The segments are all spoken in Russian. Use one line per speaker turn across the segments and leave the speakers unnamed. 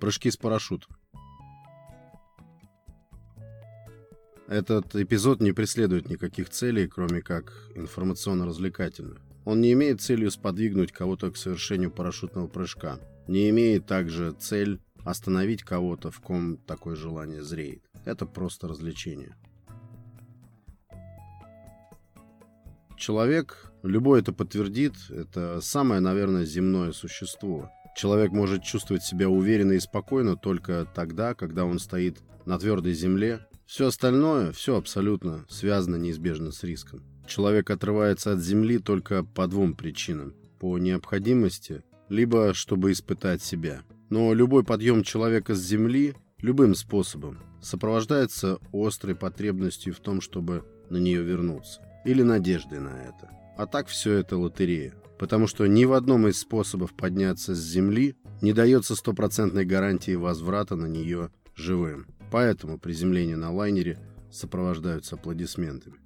Прыжки с парашютом. Этот эпизод не преследует никаких целей, кроме как информационно-развлекательных. Он не имеет целью сподвигнуть кого-то к совершению парашютного прыжка. Не имеет также цель остановить кого-то, в ком такое желание зреет. Это просто развлечение. Человек, любой это подтвердит, это самое, наверное, земное существо. Человек может чувствовать себя уверенно и спокойно только тогда, когда он стоит на твердой земле. Все остальное, все абсолютно связано неизбежно с риском. Человек отрывается от земли только по двум причинам. По необходимости, либо чтобы испытать себя. Но любой подъем человека с земли, любым способом, сопровождается острой потребностью в том, чтобы на нее вернуться или надежды на это. А так все это лотерея. Потому что ни в одном из способов подняться с земли не дается стопроцентной гарантии возврата на нее живым. Поэтому приземление на лайнере сопровождаются аплодисментами.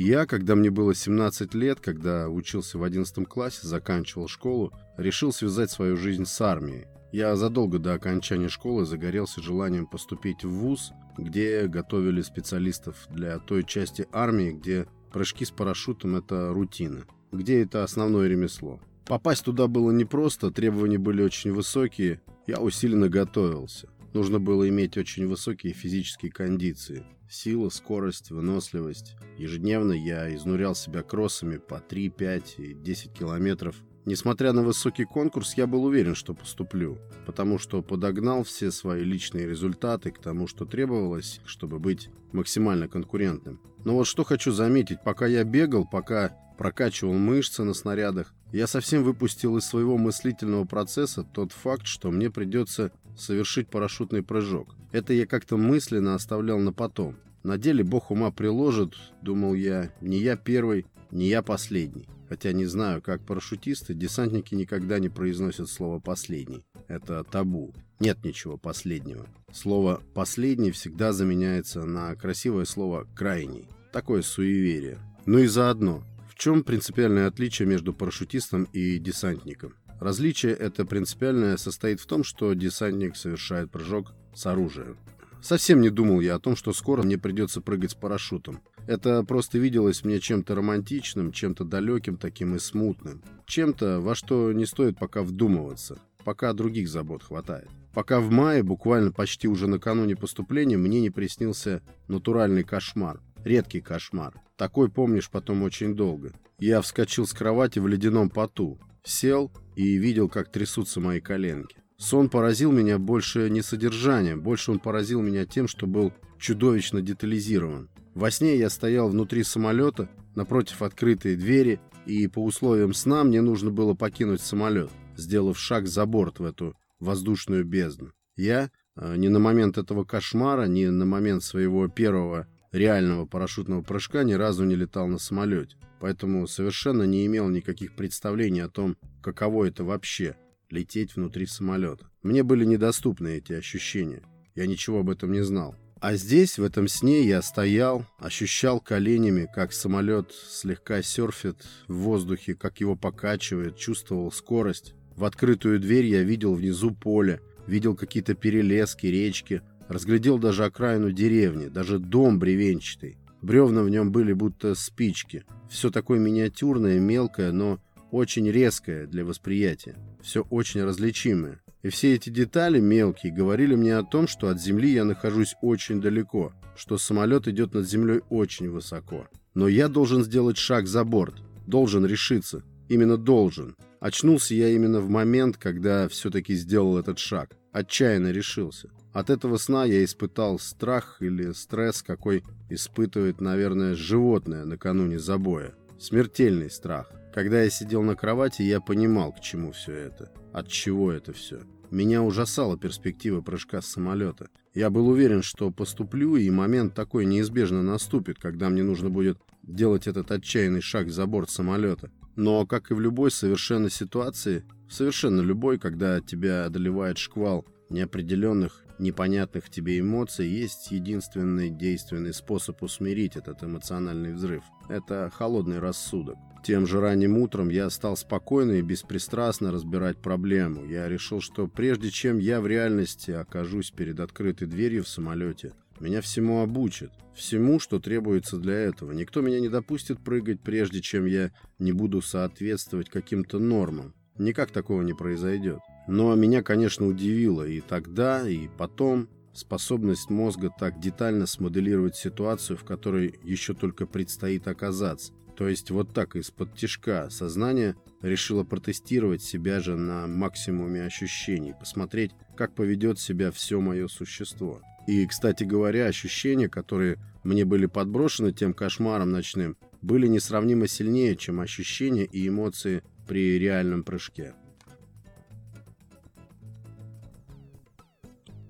Я, когда мне было 17 лет, когда учился в 11 классе, заканчивал школу, решил связать свою жизнь с армией. Я задолго до окончания школы загорелся желанием поступить в ВУЗ, где готовили специалистов для той части армии, где прыжки с парашютом – это рутина, где это основное ремесло. Попасть туда было непросто, требования были очень высокие, я усиленно готовился. Нужно было иметь очень высокие физические кондиции. Сила, скорость, выносливость. Ежедневно я изнурял себя кроссами по 3, 5 и 10 километров Несмотря на высокий конкурс, я был уверен, что поступлю, потому что подогнал все свои личные результаты к тому, что требовалось, чтобы быть максимально конкурентным. Но вот что хочу заметить, пока я бегал, пока прокачивал мышцы на снарядах, я совсем выпустил из своего мыслительного процесса тот факт, что мне придется совершить парашютный прыжок. Это я как-то мысленно оставлял на потом. На деле бог ума приложит, думал я, не я первый, не я последний. Хотя не знаю, как парашютисты, десантники никогда не произносят слово «последний». Это табу. Нет ничего последнего. Слово «последний» всегда заменяется на красивое слово «крайний». Такое суеверие. Ну и заодно, в чем принципиальное отличие между парашютистом и десантником? Различие это принципиальное состоит в том, что десантник совершает прыжок с оружием. Совсем не думал я о том, что скоро мне придется прыгать с парашютом. Это просто виделось мне чем-то романтичным, чем-то далеким таким и смутным. Чем-то, во что не стоит пока вдумываться, пока других забот хватает. Пока в мае, буквально почти уже накануне поступления, мне не приснился натуральный кошмар. Редкий кошмар. Такой помнишь потом очень долго. Я вскочил с кровати в ледяном поту, сел и видел, как трясутся мои коленки. Сон поразил меня больше не содержанием, больше он поразил меня тем, что был чудовищно детализирован. Во сне я стоял внутри самолета, напротив открытой двери, и по условиям сна мне нужно было покинуть самолет, сделав шаг за борт в эту воздушную бездну. Я э, ни на момент этого кошмара, ни на момент своего первого реального парашютного прыжка ни разу не летал на самолете, поэтому совершенно не имел никаких представлений о том, каково это вообще — лететь внутри самолета. Мне были недоступны эти ощущения. Я ничего об этом не знал. А здесь, в этом сне, я стоял, ощущал коленями, как самолет слегка серфит в воздухе, как его покачивает, чувствовал скорость. В открытую дверь я видел внизу поле, видел какие-то перелески, речки, разглядел даже окраину деревни, даже дом бревенчатый. Бревна в нем были будто спички. Все такое миниатюрное, мелкое, но очень резкое для восприятия. Все очень различимое. И все эти детали, мелкие, говорили мне о том, что от Земли я нахожусь очень далеко, что самолет идет над Землей очень высоко. Но я должен сделать шаг за борт, должен решиться, именно должен. Очнулся я именно в момент, когда все-таки сделал этот шаг. Отчаянно решился. От этого сна я испытал страх или стресс, какой испытывает, наверное, животное накануне забоя. Смертельный страх. Когда я сидел на кровати, я понимал, к чему все это. От чего это все. Меня ужасала перспектива прыжка с самолета. Я был уверен, что поступлю, и момент такой неизбежно наступит, когда мне нужно будет делать этот отчаянный шаг за борт самолета. Но, как и в любой совершенно ситуации, совершенно любой, когда тебя одолевает шквал неопределенных, непонятных тебе эмоций, есть единственный действенный способ усмирить этот эмоциональный взрыв. Это холодный рассудок. Тем же ранним утром я стал спокойно и беспристрастно разбирать проблему. Я решил, что прежде чем я в реальности окажусь перед открытой дверью в самолете, меня всему обучат. Всему, что требуется для этого. Никто меня не допустит прыгать, прежде чем я не буду соответствовать каким-то нормам. Никак такого не произойдет. Но меня, конечно, удивило и тогда, и потом способность мозга так детально смоделировать ситуацию, в которой еще только предстоит оказаться. То есть вот так из-под тишка сознание решило протестировать себя же на максимуме ощущений, посмотреть, как поведет себя все мое существо. И, кстати говоря, ощущения, которые мне были подброшены тем кошмаром ночным, были несравнимо сильнее, чем ощущения и эмоции при реальном прыжке.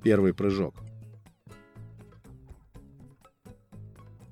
Первый прыжок.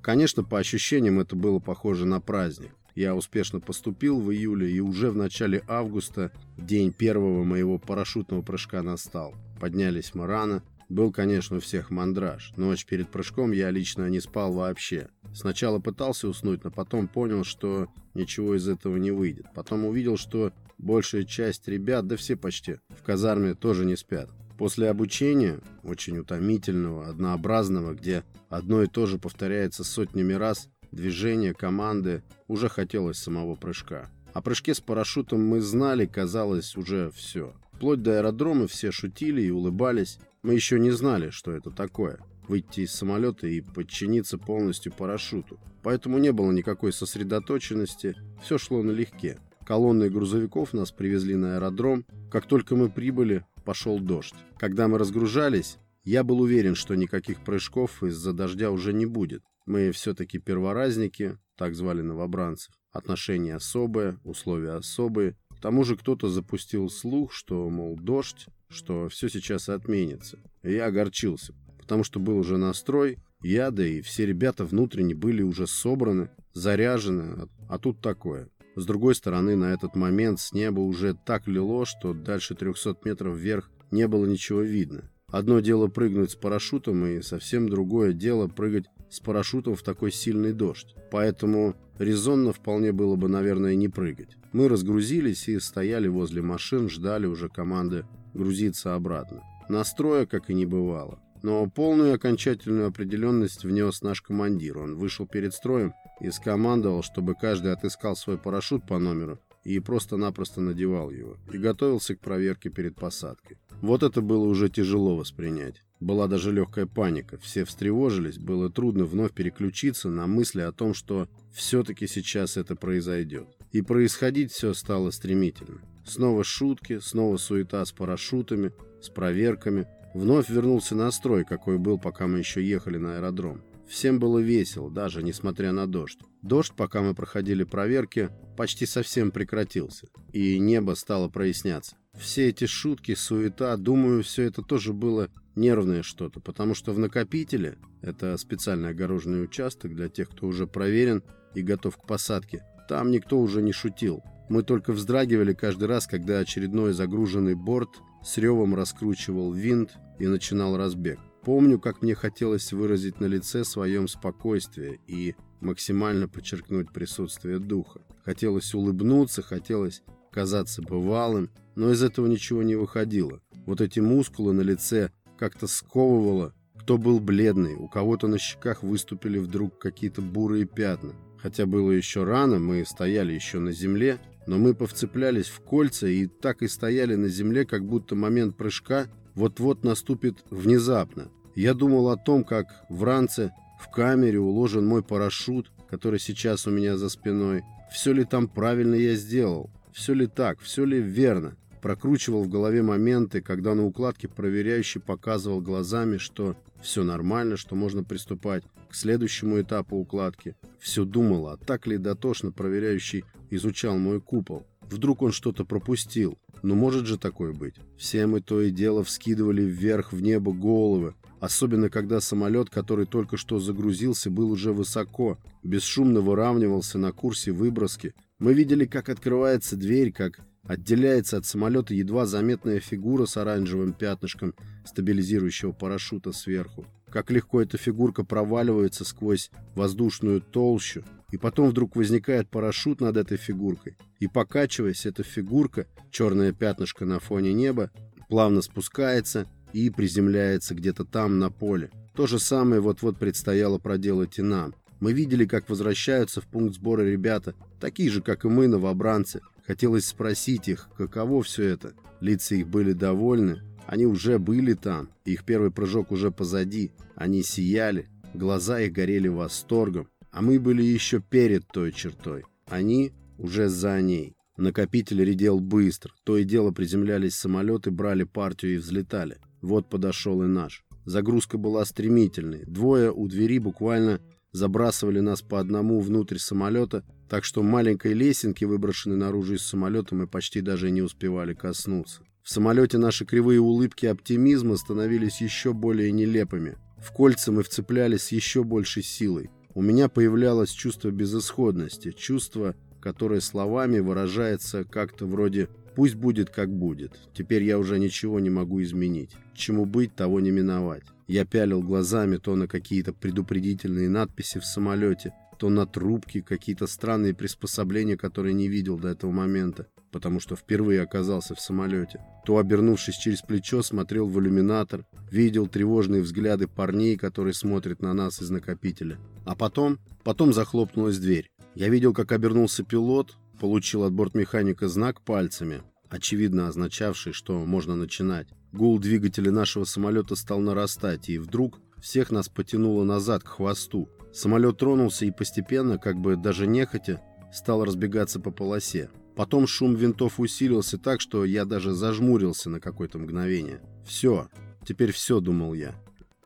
Конечно, по ощущениям это было похоже на праздник. Я успешно поступил в июле, и уже в начале августа день первого моего парашютного прыжка настал. Поднялись мы рано. Был, конечно, у всех мандраж. Ночь перед прыжком я лично не спал вообще. Сначала пытался уснуть, но потом понял, что ничего из этого не выйдет. Потом увидел, что большая часть ребят, да все почти, в казарме тоже не спят. После обучения, очень утомительного, однообразного, где одно и то же повторяется сотнями раз, движение команды, уже хотелось самого прыжка. О прыжке с парашютом мы знали, казалось, уже все. Вплоть до аэродрома все шутили и улыбались. Мы еще не знали, что это такое. Выйти из самолета и подчиниться полностью парашюту. Поэтому не было никакой сосредоточенности, все шло налегке. Колонны грузовиков нас привезли на аэродром. Как только мы прибыли, пошел дождь. Когда мы разгружались, я был уверен, что никаких прыжков из-за дождя уже не будет. Мы все-таки перворазники, так звали новобранцев. Отношения особые, условия особые. К тому же кто-то запустил слух, что, мол, дождь, что все сейчас отменится. И я огорчился, потому что был уже настрой, я, да и все ребята внутренне были уже собраны, заряжены, а тут такое. С другой стороны, на этот момент с неба уже так лило, что дальше 300 метров вверх не было ничего видно. Одно дело прыгнуть с парашютом, и совсем другое дело прыгать с парашютом в такой сильный дождь. Поэтому резонно вполне было бы, наверное, не прыгать. Мы разгрузились и стояли возле машин, ждали уже команды грузиться обратно. Настроя, как и не бывало. Но полную окончательную определенность внес наш командир. Он вышел перед строем и скомандовал, чтобы каждый отыскал свой парашют по номеру и просто-напросто надевал его, и готовился к проверке перед посадкой. Вот это было уже тяжело воспринять. Была даже легкая паника, все встревожились, было трудно вновь переключиться на мысли о том, что все-таки сейчас это произойдет. И происходить все стало стремительно. Снова шутки, снова суета с парашютами, с проверками. Вновь вернулся настрой, какой был, пока мы еще ехали на аэродром. Всем было весело, даже несмотря на дождь. Дождь, пока мы проходили проверки, почти совсем прекратился, и небо стало проясняться. Все эти шутки, суета, думаю, все это тоже было нервное что-то, потому что в накопителе, это специальный огороженный участок для тех, кто уже проверен и готов к посадке, там никто уже не шутил. Мы только вздрагивали каждый раз, когда очередной загруженный борт с ревом раскручивал винт и начинал разбег. Помню, как мне хотелось выразить на лице своем спокойствие и максимально подчеркнуть присутствие духа. Хотелось улыбнуться, хотелось казаться бывалым, но из этого ничего не выходило. Вот эти мускулы на лице как-то сковывало. Кто был бледный, у кого-то на щеках выступили вдруг какие-то бурые пятна. Хотя было еще рано, мы стояли еще на земле, но мы повцеплялись в кольца и так и стояли на земле, как будто момент прыжка вот-вот наступит внезапно. Я думал о том, как в ранце в камере уложен мой парашют, который сейчас у меня за спиной. Все ли там правильно я сделал? Все ли так? Все ли верно? Прокручивал в голове моменты, когда на укладке проверяющий показывал глазами, что все нормально, что можно приступать к следующему этапу укладки. Все думал, а так ли дотошно проверяющий изучал мой купол. Вдруг он что-то пропустил. Но может же такое быть? Все мы то и дело вскидывали вверх в небо головы, Особенно, когда самолет, который только что загрузился, был уже высоко, бесшумно выравнивался на курсе выброски. Мы видели, как открывается дверь, как Отделяется от самолета едва заметная фигура с оранжевым пятнышком стабилизирующего парашюта сверху. Как легко эта фигурка проваливается сквозь воздушную толщу, и потом вдруг возникает парашют над этой фигуркой. И покачиваясь, эта фигурка, черное пятнышко на фоне неба, плавно спускается и приземляется где-то там на поле. То же самое вот-вот предстояло проделать и нам. Мы видели, как возвращаются в пункт сбора ребята, такие же, как и мы, новобранцы. Хотелось спросить их, каково все это. Лица их были довольны. Они уже были там, их первый прыжок уже позади. Они сияли, глаза их горели восторгом. А мы были еще перед той чертой. Они уже за ней. Накопитель редел быстро. То и дело приземлялись самолеты, брали партию и взлетали. Вот подошел и наш. Загрузка была стремительной. Двое у двери буквально забрасывали нас по одному внутрь самолета, так что маленькой лесенки, выброшенной наружу из самолета, мы почти даже не успевали коснуться. В самолете наши кривые улыбки оптимизма становились еще более нелепыми. В кольца мы вцеплялись еще большей силой. У меня появлялось чувство безысходности, чувство, которое словами выражается как-то вроде «пусть будет, как будет». Теперь я уже ничего не могу изменить. Чему быть, того не миновать. Я пялил глазами то на какие-то предупредительные надписи в самолете, то на трубки, какие-то странные приспособления, которые не видел до этого момента, потому что впервые оказался в самолете. То, обернувшись через плечо, смотрел в иллюминатор, видел тревожные взгляды парней, которые смотрят на нас из накопителя. А потом, потом захлопнулась дверь. Я видел, как обернулся пилот, получил от бортмеханика знак пальцами, очевидно означавший, что можно начинать. Гул двигателя нашего самолета стал нарастать, и вдруг всех нас потянуло назад, к хвосту. Самолет тронулся и постепенно, как бы даже нехотя, стал разбегаться по полосе. Потом шум винтов усилился так, что я даже зажмурился на какое-то мгновение. «Все. Теперь все», — думал я.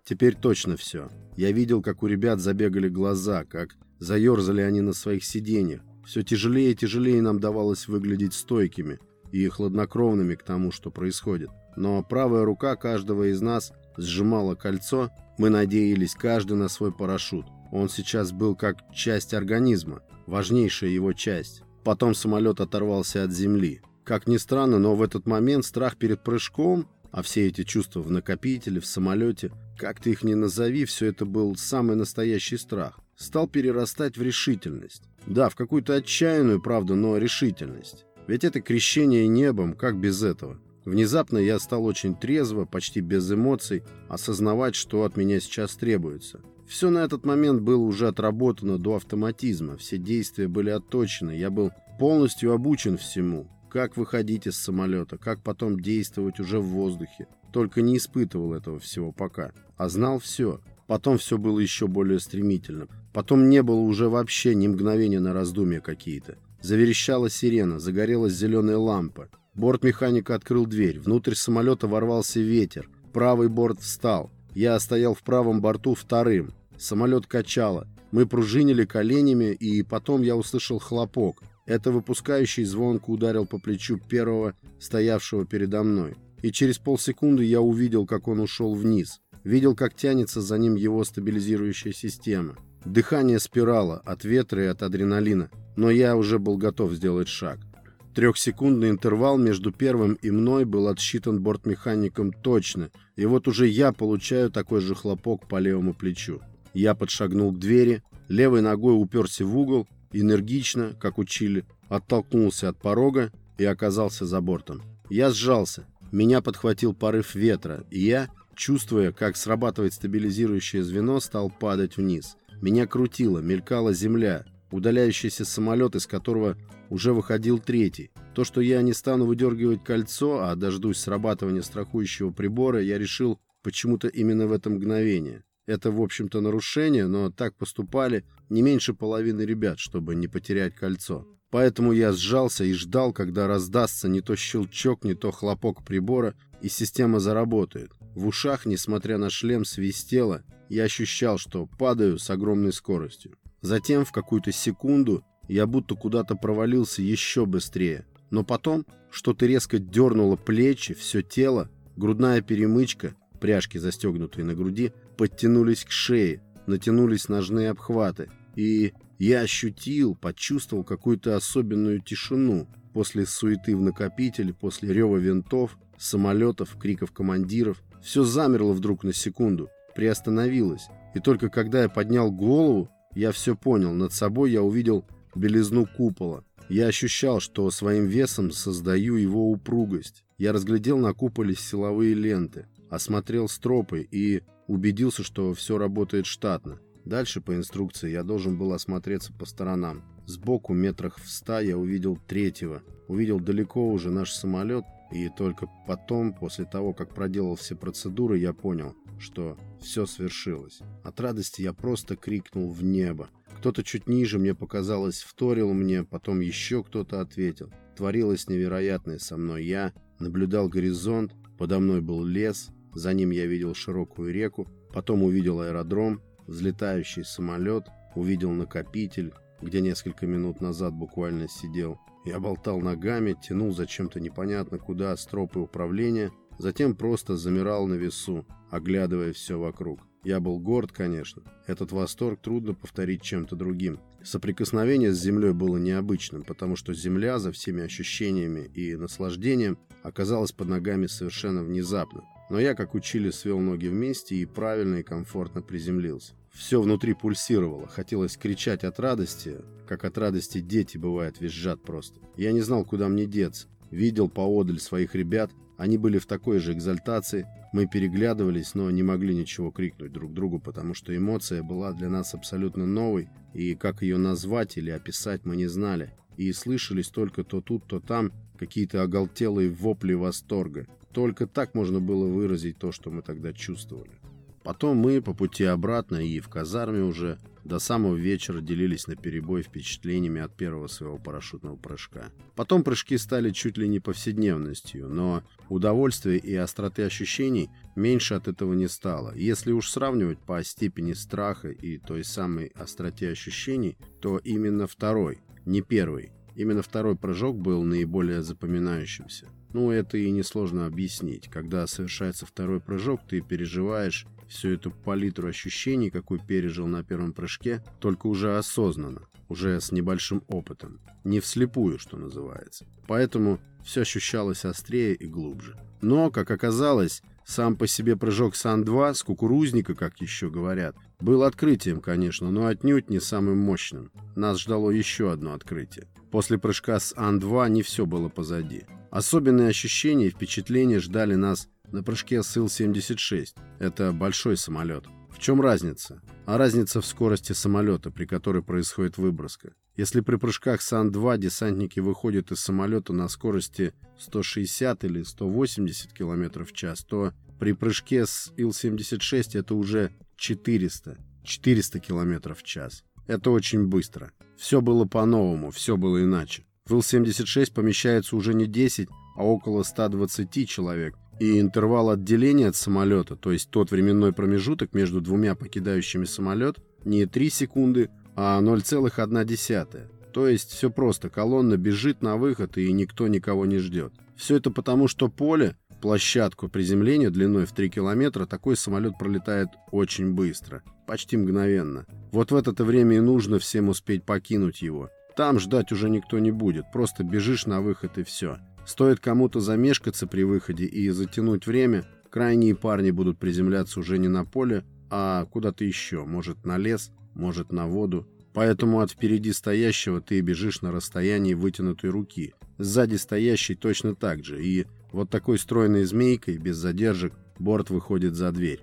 «Теперь точно все». Я видел, как у ребят забегали глаза, как заерзали они на своих сиденьях. Все тяжелее и тяжелее нам давалось выглядеть стойкими и хладнокровными к тому, что происходит но правая рука каждого из нас сжимала кольцо, мы надеялись каждый на свой парашют. Он сейчас был как часть организма, важнейшая его часть. Потом самолет оторвался от земли. Как ни странно, но в этот момент страх перед прыжком, а все эти чувства в накопителе, в самолете, как ты их ни назови, все это был самый настоящий страх, стал перерастать в решительность. Да, в какую-то отчаянную, правда, но решительность. Ведь это крещение небом, как без этого? Внезапно я стал очень трезво, почти без эмоций, осознавать, что от меня сейчас требуется. Все на этот момент было уже отработано до автоматизма, все действия были отточены, я был полностью обучен всему. Как выходить из самолета, как потом действовать уже в воздухе. Только не испытывал этого всего пока, а знал все. Потом все было еще более стремительным. Потом не было уже вообще ни мгновения на раздумья какие-то. Заверещала сирена, загорелась зеленая лампа. Борт механика открыл дверь. Внутрь самолета ворвался ветер. Правый борт встал. Я стоял в правом борту вторым. Самолет качало. Мы пружинили коленями, и потом я услышал хлопок. Это выпускающий звонко ударил по плечу первого, стоявшего передо мной. И через полсекунды я увидел, как он ушел вниз. Видел, как тянется за ним его стабилизирующая система. Дыхание спирала от ветра и от адреналина. Но я уже был готов сделать шаг. Трехсекундный интервал между первым и мной был отсчитан бортмехаником точно, и вот уже я получаю такой же хлопок по левому плечу. Я подшагнул к двери, левой ногой уперся в угол, энергично, как учили, оттолкнулся от порога и оказался за бортом. Я сжался, меня подхватил порыв ветра, и я, чувствуя, как срабатывает стабилизирующее звено, стал падать вниз. Меня крутило, мелькала земля, удаляющийся самолет, из которого уже выходил третий. То, что я не стану выдергивать кольцо, а дождусь срабатывания страхующего прибора, я решил почему-то именно в это мгновение. Это, в общем-то, нарушение, но так поступали не меньше половины ребят, чтобы не потерять кольцо. Поэтому я сжался и ждал, когда раздастся не то щелчок, не то хлопок прибора, и система заработает. В ушах, несмотря на шлем, свистело, я ощущал, что падаю с огромной скоростью. Затем в какую-то секунду я будто куда-то провалился еще быстрее. Но потом что-то резко дернуло плечи, все тело, грудная перемычка, пряжки, застегнутые на груди, подтянулись к шее, натянулись ножные обхваты. И я ощутил, почувствовал какую-то особенную тишину. после суеты в накопителе, после рева винтов, самолетов, криков командиров, все замерло вдруг на секунду, приостановилось. И только когда я поднял голову, я все понял. Над собой я увидел белизну купола. Я ощущал, что своим весом создаю его упругость. Я разглядел на куполе силовые ленты, осмотрел стропы и убедился, что все работает штатно. Дальше по инструкции я должен был осмотреться по сторонам. Сбоку, метрах в ста, я увидел третьего. Увидел далеко уже наш самолет, и только потом, после того, как проделал все процедуры, я понял, что все свершилось. От радости я просто крикнул в небо. Кто-то чуть ниже, мне показалось, вторил мне, потом еще кто-то ответил. Творилось невероятное со мной. Я наблюдал горизонт, подо мной был лес, за ним я видел широкую реку, потом увидел аэродром, взлетающий самолет, увидел накопитель, где несколько минут назад буквально сидел. Я болтал ногами, тянул зачем-то непонятно куда стропы управления, затем просто замирал на весу, оглядывая все вокруг. Я был горд, конечно. Этот восторг трудно повторить чем-то другим. Соприкосновение с землей было необычным, потому что земля за всеми ощущениями и наслаждением оказалась под ногами совершенно внезапно. Но я, как учили, свел ноги вместе и правильно и комфортно приземлился. Все внутри пульсировало, хотелось кричать от радости, как от радости дети, бывает, визжат просто. Я не знал, куда мне деться. Видел поодаль своих ребят, они были в такой же экзальтации, мы переглядывались, но не могли ничего крикнуть друг другу, потому что эмоция была для нас абсолютно новой, и как ее назвать или описать мы не знали. И слышались только то тут, то там какие-то оголтелые вопли восторга. Только так можно было выразить то, что мы тогда чувствовали. Потом мы по пути обратно и в казарме уже до самого вечера делились на перебой впечатлениями от первого своего парашютного прыжка. Потом прыжки стали чуть ли не повседневностью, но удовольствия и остроты ощущений меньше от этого не стало. Если уж сравнивать по степени страха и той самой остроте ощущений, то именно второй, не первый, именно второй прыжок был наиболее запоминающимся. Ну, это и несложно объяснить. Когда совершается второй прыжок, ты переживаешь всю эту палитру ощущений, какую пережил на первом прыжке, только уже осознанно, уже с небольшим опытом. Не вслепую, что называется. Поэтому все ощущалось острее и глубже. Но, как оказалось, сам по себе прыжок Сан-2 с кукурузника, как еще говорят, был открытием, конечно, но отнюдь не самым мощным. Нас ждало еще одно открытие. После прыжка с Ан-2 не все было позади. Особенные ощущения и впечатления ждали нас на прыжке с Ил-76. Это большой самолет. В чем разница? А разница в скорости самолета, при которой происходит выброска. Если при прыжках с Ан-2 десантники выходят из самолета на скорости 160 или 180 км в час, то при прыжке с Ил-76 это уже 400, 400 км в час. Это очень быстро. Все было по-новому, все было иначе. В Ил-76 помещается уже не 10, а около 120 человек, и интервал отделения от самолета, то есть тот временной промежуток между двумя покидающими самолет, не 3 секунды, а 0,1. То есть все просто, колонна бежит на выход и никто никого не ждет. Все это потому, что поле, площадку приземления длиной в 3 километра, такой самолет пролетает очень быстро, почти мгновенно. Вот в это время и нужно всем успеть покинуть его. Там ждать уже никто не будет, просто бежишь на выход и все. Стоит кому-то замешкаться при выходе и затянуть время, крайние парни будут приземляться уже не на поле, а куда-то еще, может на лес, может на воду. Поэтому от впереди стоящего ты бежишь на расстоянии вытянутой руки. Сзади стоящий точно так же. И вот такой стройной змейкой, без задержек, борт выходит за дверь.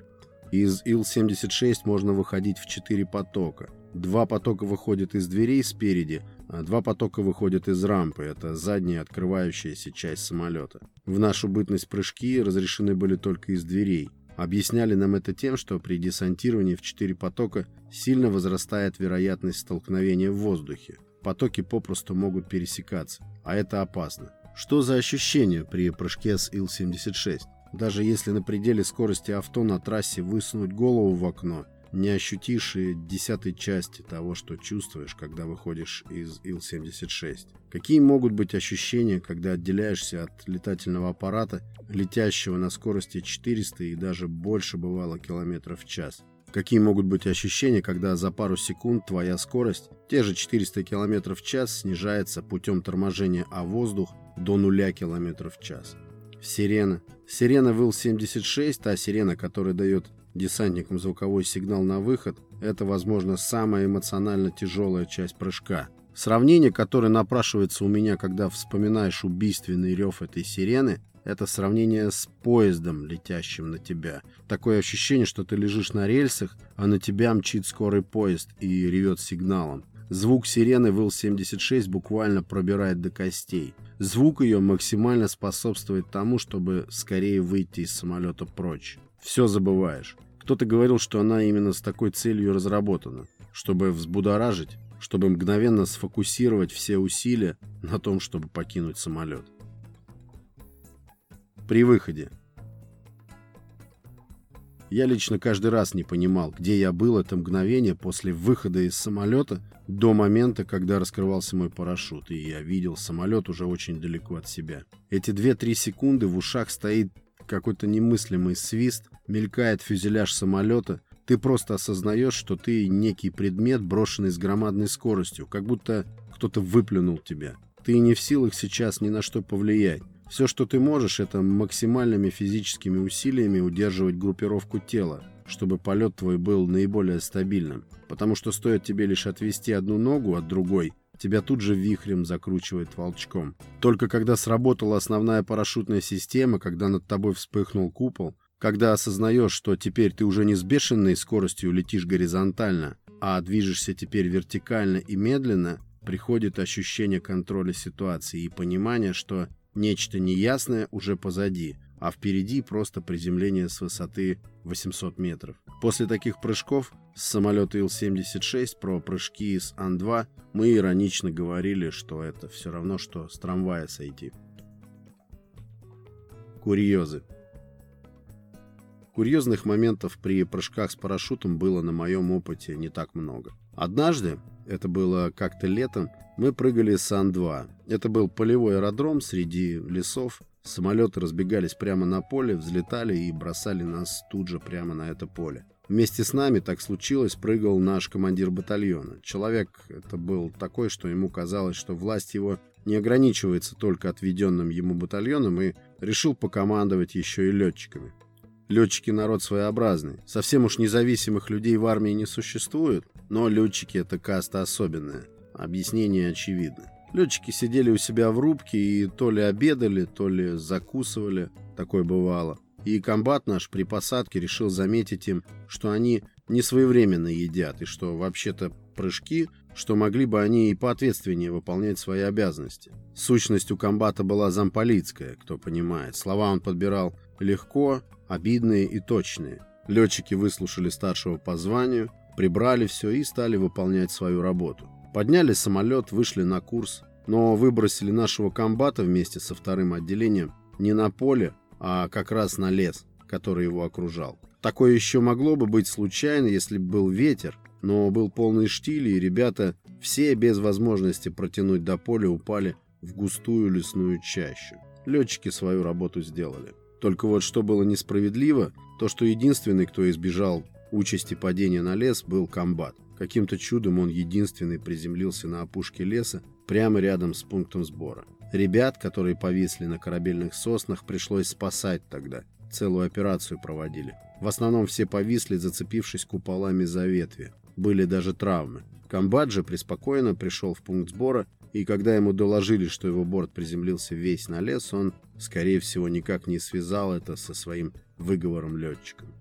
Из Ил-76 можно выходить в четыре потока. Два потока выходят из дверей спереди, два потока выходят из рампы, это задняя открывающаяся часть самолета. В нашу бытность прыжки разрешены были только из дверей. Объясняли нам это тем, что при десантировании в четыре потока сильно возрастает вероятность столкновения в воздухе. Потоки попросту могут пересекаться, а это опасно. Что за ощущение при прыжке с Ил-76? Даже если на пределе скорости авто на трассе высунуть голову в окно – не ощутишь и десятой части того, что чувствуешь, когда выходишь из Ил-76. Какие могут быть ощущения, когда отделяешься от летательного аппарата, летящего на скорости 400 и даже больше бывало километров в час? Какие могут быть ощущения, когда за пару секунд твоя скорость, те же 400 км в час, снижается путем торможения о воздух до 0 км в час? Сирена. Сирена ВИЛ-76, та сирена, которая дает десантникам звуковой сигнал на выход, это, возможно, самая эмоционально тяжелая часть прыжка. Сравнение, которое напрашивается у меня, когда вспоминаешь убийственный рев этой сирены, это сравнение с поездом, летящим на тебя. Такое ощущение, что ты лежишь на рельсах, а на тебя мчит скорый поезд и ревет сигналом. Звук сирены ВИЛ-76 буквально пробирает до костей. Звук ее максимально способствует тому, чтобы скорее выйти из самолета прочь. Все забываешь. Кто-то говорил, что она именно с такой целью разработана, чтобы взбудоражить, чтобы мгновенно сфокусировать все усилия на том, чтобы покинуть самолет. При выходе. Я лично каждый раз не понимал, где я был это мгновение после выхода из самолета до момента, когда раскрывался мой парашют, и я видел самолет уже очень далеко от себя. Эти 2-3 секунды в ушах стоит какой-то немыслимый свист, мелькает фюзеляж самолета, ты просто осознаешь, что ты некий предмет, брошенный с громадной скоростью, как будто кто-то выплюнул тебя. Ты не в силах сейчас ни на что повлиять. Все, что ты можешь, это максимальными физическими усилиями удерживать группировку тела, чтобы полет твой был наиболее стабильным. Потому что стоит тебе лишь отвести одну ногу от другой, тебя тут же вихрем закручивает волчком. Только когда сработала основная парашютная система, когда над тобой вспыхнул купол, когда осознаешь, что теперь ты уже не с бешеной скоростью летишь горизонтально, а движешься теперь вертикально и медленно, приходит ощущение контроля ситуации и понимание, что Нечто неясное уже позади, а впереди просто приземление с высоты 800 метров. После таких прыжков с самолета Ил-76 про прыжки с Ан-2 мы иронично говорили, что это все равно, что с трамвая сойти. Курьезы. Курьезных моментов при прыжках с парашютом было на моем опыте не так много. Однажды, это было как-то летом, мы прыгали с Ан-2. Это был полевой аэродром среди лесов. Самолеты разбегались прямо на поле, взлетали и бросали нас тут же прямо на это поле. Вместе с нами, так случилось, прыгал наш командир батальона. Человек это был такой, что ему казалось, что власть его не ограничивается только отведенным ему батальоном и решил покомандовать еще и летчиками. Летчики народ своеобразный. Совсем уж независимых людей в армии не существует, но летчики это каста особенная. Объяснение очевидно. Летчики сидели у себя в рубке и то ли обедали, то ли закусывали. Такое бывало. И комбат наш при посадке решил заметить им, что они не своевременно едят, и что вообще-то прыжки, что могли бы они и поответственнее выполнять свои обязанности. Сущность у комбата была замполитская, кто понимает. Слова он подбирал легко, обидные и точные. Летчики выслушали старшего по званию, прибрали все и стали выполнять свою работу. Подняли самолет, вышли на курс, но выбросили нашего комбата вместе со вторым отделением не на поле, а как раз на лес, который его окружал. Такое еще могло бы быть случайно, если бы был ветер, но был полный штиль, и ребята все без возможности протянуть до поля упали в густую лесную чащу. Летчики свою работу сделали. Только вот что было несправедливо, то что единственный, кто избежал участи падения на лес, был комбат. Каким-то чудом он единственный приземлился на опушке леса прямо рядом с пунктом сбора. Ребят, которые повисли на корабельных соснах, пришлось спасать тогда. Целую операцию проводили. В основном все повисли, зацепившись куполами за ветви. Были даже травмы. Комбат же преспокойно пришел в пункт сбора, и когда ему доложили, что его борт приземлился весь на лес, он, скорее всего, никак не связал это со своим выговором летчиком.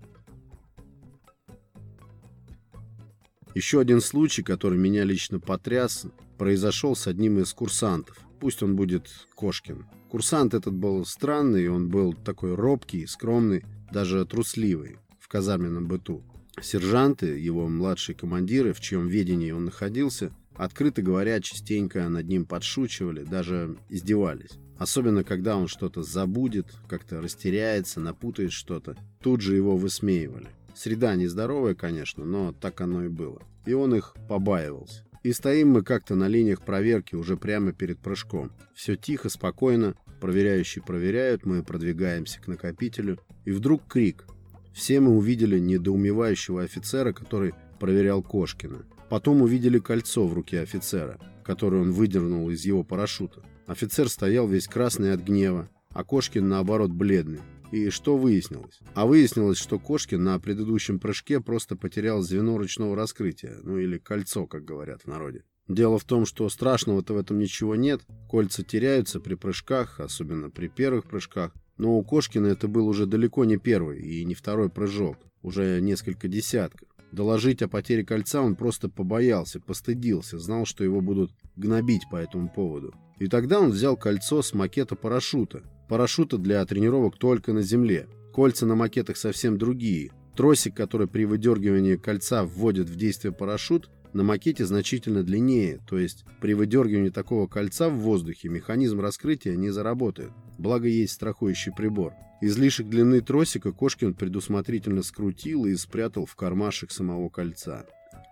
Еще один случай, который меня лично потряс, произошел с одним из курсантов. Пусть он будет Кошкин. Курсант этот был странный, он был такой робкий, скромный, даже трусливый в казарменном быту. Сержанты, его младшие командиры, в чьем ведении он находился, открыто говоря, частенько над ним подшучивали, даже издевались. Особенно, когда он что-то забудет, как-то растеряется, напутает что-то. Тут же его высмеивали. Среда нездоровая, конечно, но так оно и было. И он их побаивался. И стоим мы как-то на линиях проверки уже прямо перед прыжком. Все тихо, спокойно. Проверяющие проверяют, мы продвигаемся к накопителю. И вдруг крик. Все мы увидели недоумевающего офицера, который проверял Кошкина. Потом увидели кольцо в руке офицера, которое он выдернул из его парашюта. Офицер стоял весь красный от гнева, а Кошкин, наоборот, бледный. И что выяснилось? А выяснилось, что Кошкин на предыдущем прыжке просто потерял звено ручного раскрытия, ну или кольцо, как говорят в народе. Дело в том, что страшного-то в этом ничего нет. Кольца теряются при прыжках, особенно при первых прыжках. Но у Кошкина это был уже далеко не первый и не второй прыжок, уже несколько десятков. Доложить о потере кольца он просто побоялся, постыдился, знал, что его будут гнобить по этому поводу. И тогда он взял кольцо с макета парашюта. Парашюта для тренировок только на земле. Кольца на макетах совсем другие. Тросик, который при выдергивании кольца вводит в действие парашют, на макете значительно длиннее, то есть при выдергивании такого кольца в воздухе механизм раскрытия не заработает, благо есть страхующий прибор. Излишек длины тросика Кошкин предусмотрительно скрутил и спрятал в кармашек самого кольца.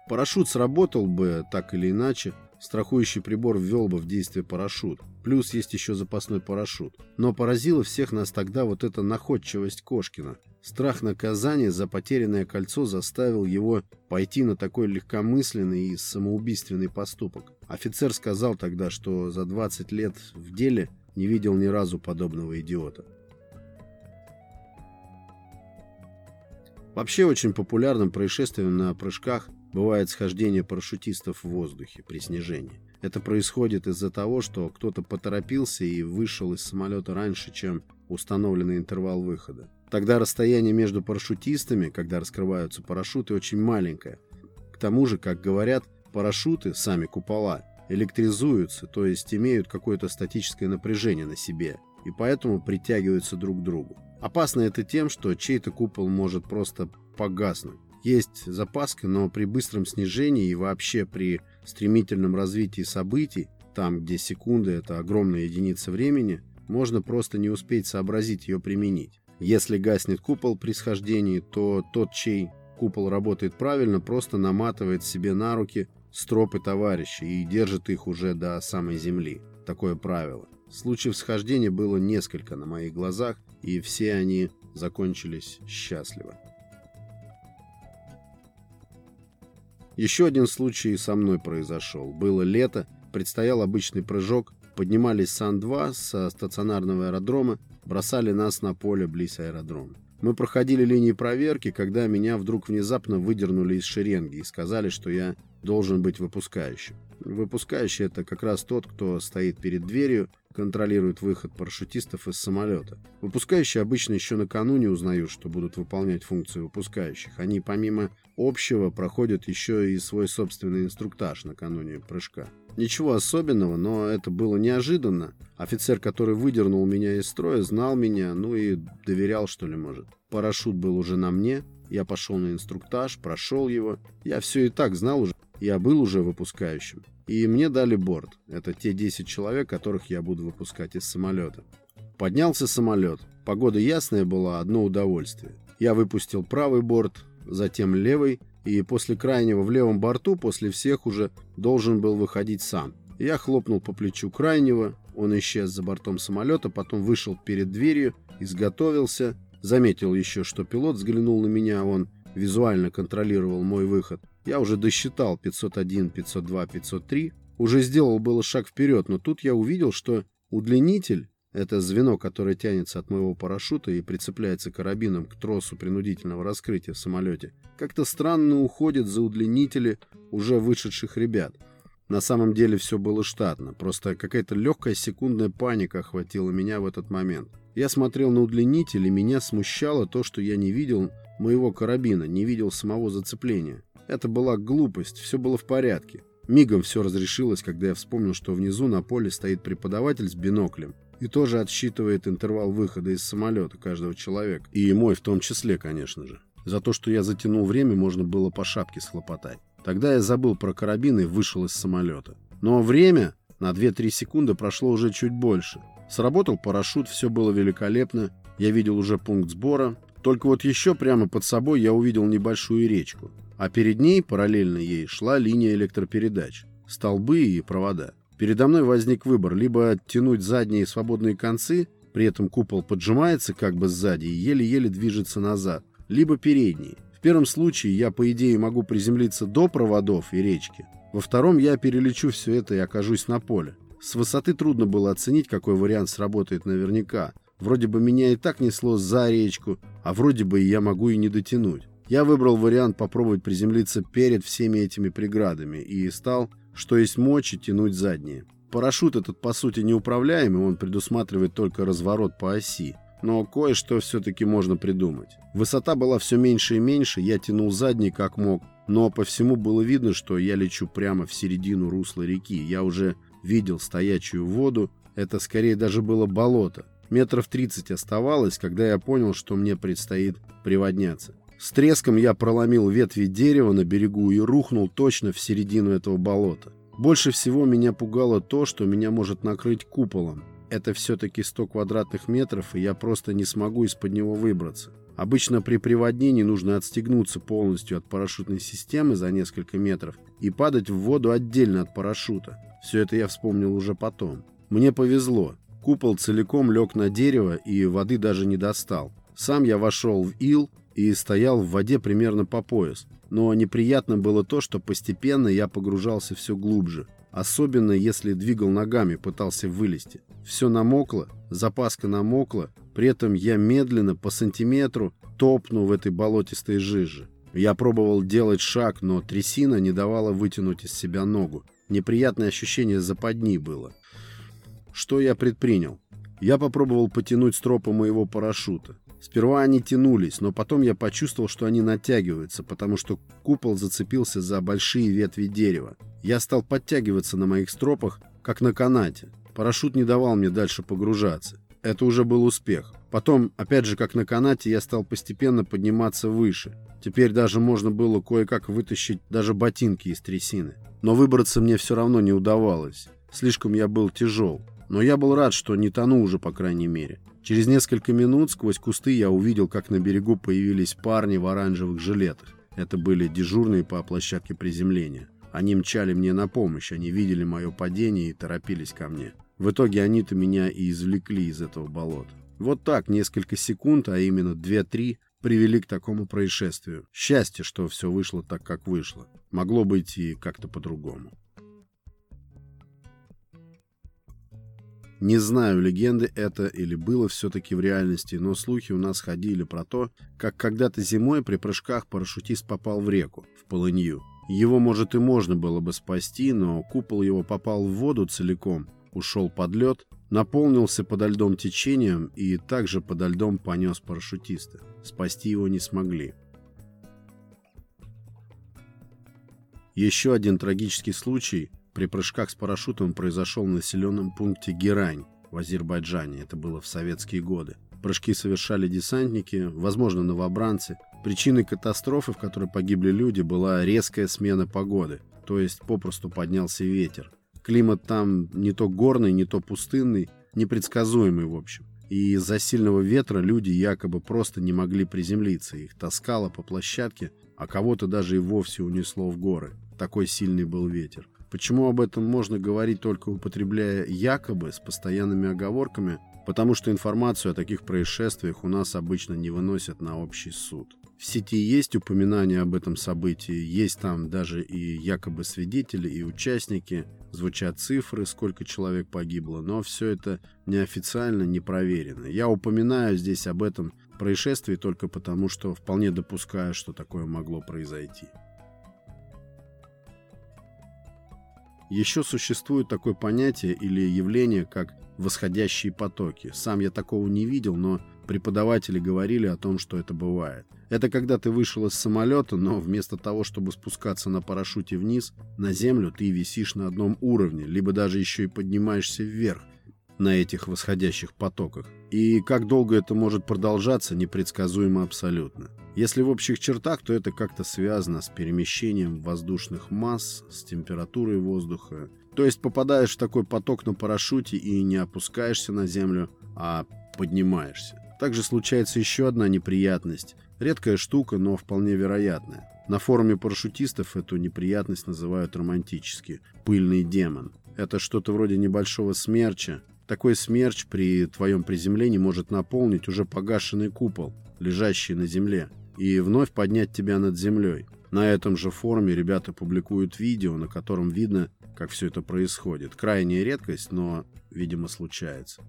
Парашют сработал бы так или иначе, страхующий прибор ввел бы в действие парашют. Плюс есть еще запасной парашют. Но поразило всех нас тогда вот эта находчивость Кошкина. Страх наказания за потерянное кольцо заставил его пойти на такой легкомысленный и самоубийственный поступок. Офицер сказал тогда, что за 20 лет в деле не видел ни разу подобного идиота. Вообще очень популярным происшествием на прыжках бывает схождение парашютистов в воздухе при снижении. Это происходит из-за того, что кто-то поторопился и вышел из самолета раньше, чем установленный интервал выхода. Тогда расстояние между парашютистами, когда раскрываются парашюты, очень маленькое. К тому же, как говорят, парашюты, сами купола, электризуются, то есть имеют какое-то статическое напряжение на себе, и поэтому притягиваются друг к другу. Опасно это тем, что чей-то купол может просто погаснуть. Есть запаска, но при быстром снижении и вообще при стремительном развитии событий, там, где секунды – это огромная единица времени, можно просто не успеть сообразить ее применить. Если гаснет купол при схождении, то тот, чей купол работает правильно, просто наматывает себе на руки стропы товарища и держит их уже до самой земли. Такое правило. Случаев схождения было несколько на моих глазах, и все они закончились счастливо. Еще один случай со мной произошел. Было лето, предстоял обычный прыжок, поднимались Сан-2 со стационарного аэродрома, бросали нас на поле близ аэродрома. Мы проходили линии проверки, когда меня вдруг внезапно выдернули из шеренги и сказали, что я должен быть выпускающим. Выпускающий – это как раз тот, кто стоит перед дверью, контролирует выход парашютистов из самолета. Выпускающие обычно еще накануне узнают, что будут выполнять функции выпускающих. Они помимо общего проходят еще и свой собственный инструктаж накануне прыжка. Ничего особенного, но это было неожиданно. Офицер, который выдернул меня из строя, знал меня, ну и доверял, что ли, может. Парашют был уже на мне, я пошел на инструктаж, прошел его. Я все и так знал уже, я был уже выпускающим. И мне дали борт. Это те 10 человек, которых я буду выпускать из самолета. Поднялся самолет. Погода ясная была, одно удовольствие. Я выпустил правый борт, затем левый, и после крайнего в левом борту, после всех уже должен был выходить сам. Я хлопнул по плечу крайнего, он исчез за бортом самолета, потом вышел перед дверью, изготовился, заметил еще, что пилот взглянул на меня, он визуально контролировал мой выход. Я уже досчитал 501, 502, 503, уже сделал было шаг вперед, но тут я увидел, что удлинитель это звено, которое тянется от моего парашюта и прицепляется карабином к тросу принудительного раскрытия в самолете, как-то странно уходит за удлинители уже вышедших ребят. На самом деле все было штатно, просто какая-то легкая секундная паника охватила меня в этот момент. Я смотрел на удлинитель, и меня смущало то, что я не видел моего карабина, не видел самого зацепления. Это была глупость, все было в порядке. Мигом все разрешилось, когда я вспомнил, что внизу на поле стоит преподаватель с биноклем и тоже отсчитывает интервал выхода из самолета каждого человека. И мой в том числе, конечно же. За то, что я затянул время, можно было по шапке схлопотать. Тогда я забыл про карабин и вышел из самолета. Но время на 2-3 секунды прошло уже чуть больше. Сработал парашют, все было великолепно. Я видел уже пункт сбора. Только вот еще прямо под собой я увидел небольшую речку. А перед ней, параллельно ей, шла линия электропередач. Столбы и провода. Передо мной возник выбор либо оттянуть задние свободные концы, при этом купол поджимается как бы сзади и еле-еле движется назад, либо передние. В первом случае я, по идее, могу приземлиться до проводов и речки. Во втором я перелечу все это и окажусь на поле. С высоты трудно было оценить, какой вариант сработает наверняка. Вроде бы меня и так несло за речку, а вроде бы я могу и не дотянуть. Я выбрал вариант попробовать приземлиться перед всеми этими преградами и стал, что есть мочи, тянуть задние. Парашют этот по сути неуправляемый, он предусматривает только разворот по оси. Но кое-что все-таки можно придумать. Высота была все меньше и меньше, я тянул задний как мог, но по всему было видно, что я лечу прямо в середину русла реки. Я уже видел стоячую воду, это скорее даже было болото. Метров 30 оставалось, когда я понял, что мне предстоит приводняться. С треском я проломил ветви дерева на берегу и рухнул точно в середину этого болота. Больше всего меня пугало то, что меня может накрыть куполом. Это все-таки 100 квадратных метров, и я просто не смогу из-под него выбраться. Обычно при приводнении нужно отстегнуться полностью от парашютной системы за несколько метров и падать в воду отдельно от парашюта. Все это я вспомнил уже потом. Мне повезло. Купол целиком лег на дерево и воды даже не достал. Сам я вошел в ил, и стоял в воде примерно по пояс. Но неприятно было то, что постепенно я погружался все глубже. Особенно если двигал ногами, пытался вылезти. Все намокло, запаска намокла, при этом я медленно, по сантиметру, топну в этой болотистой жиже. Я пробовал делать шаг, но трясина не давала вытянуть из себя ногу. Неприятное ощущение западни было. Что я предпринял? Я попробовал потянуть стропы моего парашюта. Сперва они тянулись, но потом я почувствовал, что они натягиваются, потому что купол зацепился за большие ветви дерева. Я стал подтягиваться на моих стропах, как на канате. Парашют не давал мне дальше погружаться. Это уже был успех. Потом, опять же, как на канате, я стал постепенно подниматься выше. Теперь даже можно было кое-как вытащить даже ботинки из трясины. Но выбраться мне все равно не удавалось. Слишком я был тяжел. Но я был рад, что не тону уже, по крайней мере. Через несколько минут сквозь кусты я увидел, как на берегу появились парни в оранжевых жилетах. Это были дежурные по площадке приземления. Они мчали мне на помощь, они видели мое падение и торопились ко мне. В итоге они-то меня и извлекли из этого болота. Вот так несколько секунд, а именно 2-3, привели к такому происшествию. Счастье, что все вышло так, как вышло. Могло быть и как-то по-другому. Не знаю, легенды это или было все-таки в реальности, но слухи у нас ходили про то, как когда-то зимой при прыжках парашютист попал в реку, в полынью. Его, может, и можно было бы спасти, но купол его попал в воду целиком, ушел под лед, наполнился подо льдом течением и также подо льдом понес парашютиста. Спасти его не смогли. Еще один трагический случай при прыжках с парашютом произошел в населенном пункте Герань в Азербайджане. Это было в советские годы. Прыжки совершали десантники, возможно, новобранцы. Причиной катастрофы, в которой погибли люди, была резкая смена погоды, то есть попросту поднялся ветер. Климат там не то горный, не то пустынный, непредсказуемый в общем. И из-за сильного ветра люди якобы просто не могли приземлиться. Их таскало по площадке, а кого-то даже и вовсе унесло в горы. Такой сильный был ветер. Почему об этом можно говорить только употребляя якобы с постоянными оговорками? Потому что информацию о таких происшествиях у нас обычно не выносят на общий суд. В сети есть упоминания об этом событии, есть там даже и якобы свидетели, и участники, звучат цифры, сколько человек погибло, но все это неофициально, не проверено. Я упоминаю здесь об этом происшествии только потому, что вполне допускаю, что такое могло произойти. Еще существует такое понятие или явление, как восходящие потоки. Сам я такого не видел, но преподаватели говорили о том, что это бывает. Это когда ты вышел из самолета, но вместо того, чтобы спускаться на парашюте вниз, на землю ты висишь на одном уровне, либо даже еще и поднимаешься вверх на этих восходящих потоках. И как долго это может продолжаться, непредсказуемо абсолютно. Если в общих чертах, то это как-то связано с перемещением воздушных масс, с температурой воздуха. То есть попадаешь в такой поток на парашюте и не опускаешься на землю, а поднимаешься. Также случается еще одна неприятность. Редкая штука, но вполне вероятная. На форуме парашютистов эту неприятность называют романтически «пыльный демон». Это что-то вроде небольшого смерча. Такой смерч при твоем приземлении может наполнить уже погашенный купол, лежащий на земле. и вновь поднять тебя над землей. На этом же форуме ребята публикуют видео, на котором видно, как все это происходит. Крайняя редкость, но, видимо, случается.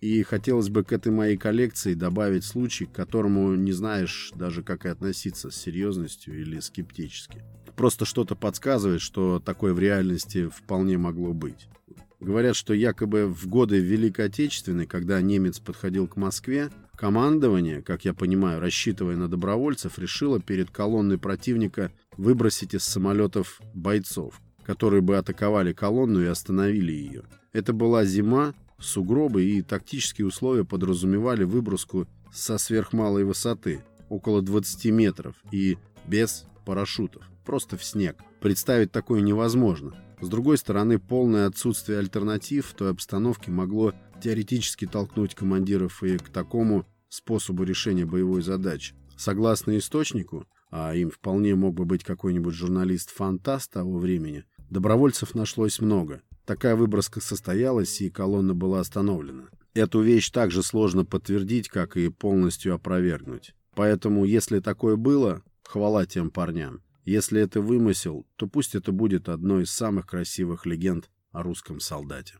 И хотелось бы к этой моей коллекции добавить случай, к которому не знаешь даже, как и относиться, с серьезностью или скептически. Просто что-то подсказывает, что такое в реальности вполне могло быть. Говорят, что якобы в годы Великой Отечественной, когда немец подходил к Москве, командование, как я понимаю, рассчитывая на добровольцев, решило перед колонной противника выбросить из самолетов бойцов, которые бы атаковали колонну и остановили ее. Это была зима, Сугробы и тактические условия подразумевали выброску со сверхмалой высоты, около 20 метров, и без парашютов, просто в снег. Представить такое невозможно. С другой стороны, полное отсутствие альтернатив в той обстановке могло теоретически толкнуть командиров и к такому способу решения боевой задачи. Согласно источнику, а им вполне мог бы быть какой-нибудь журналист-фантаст того времени, добровольцев нашлось много. Такая выброска состоялась, и колонна была остановлена. Эту вещь также сложно подтвердить, как и полностью опровергнуть. Поэтому, если такое было, хвала тем парням. Если это вымысел, то пусть это будет одной из самых красивых легенд о русском солдате.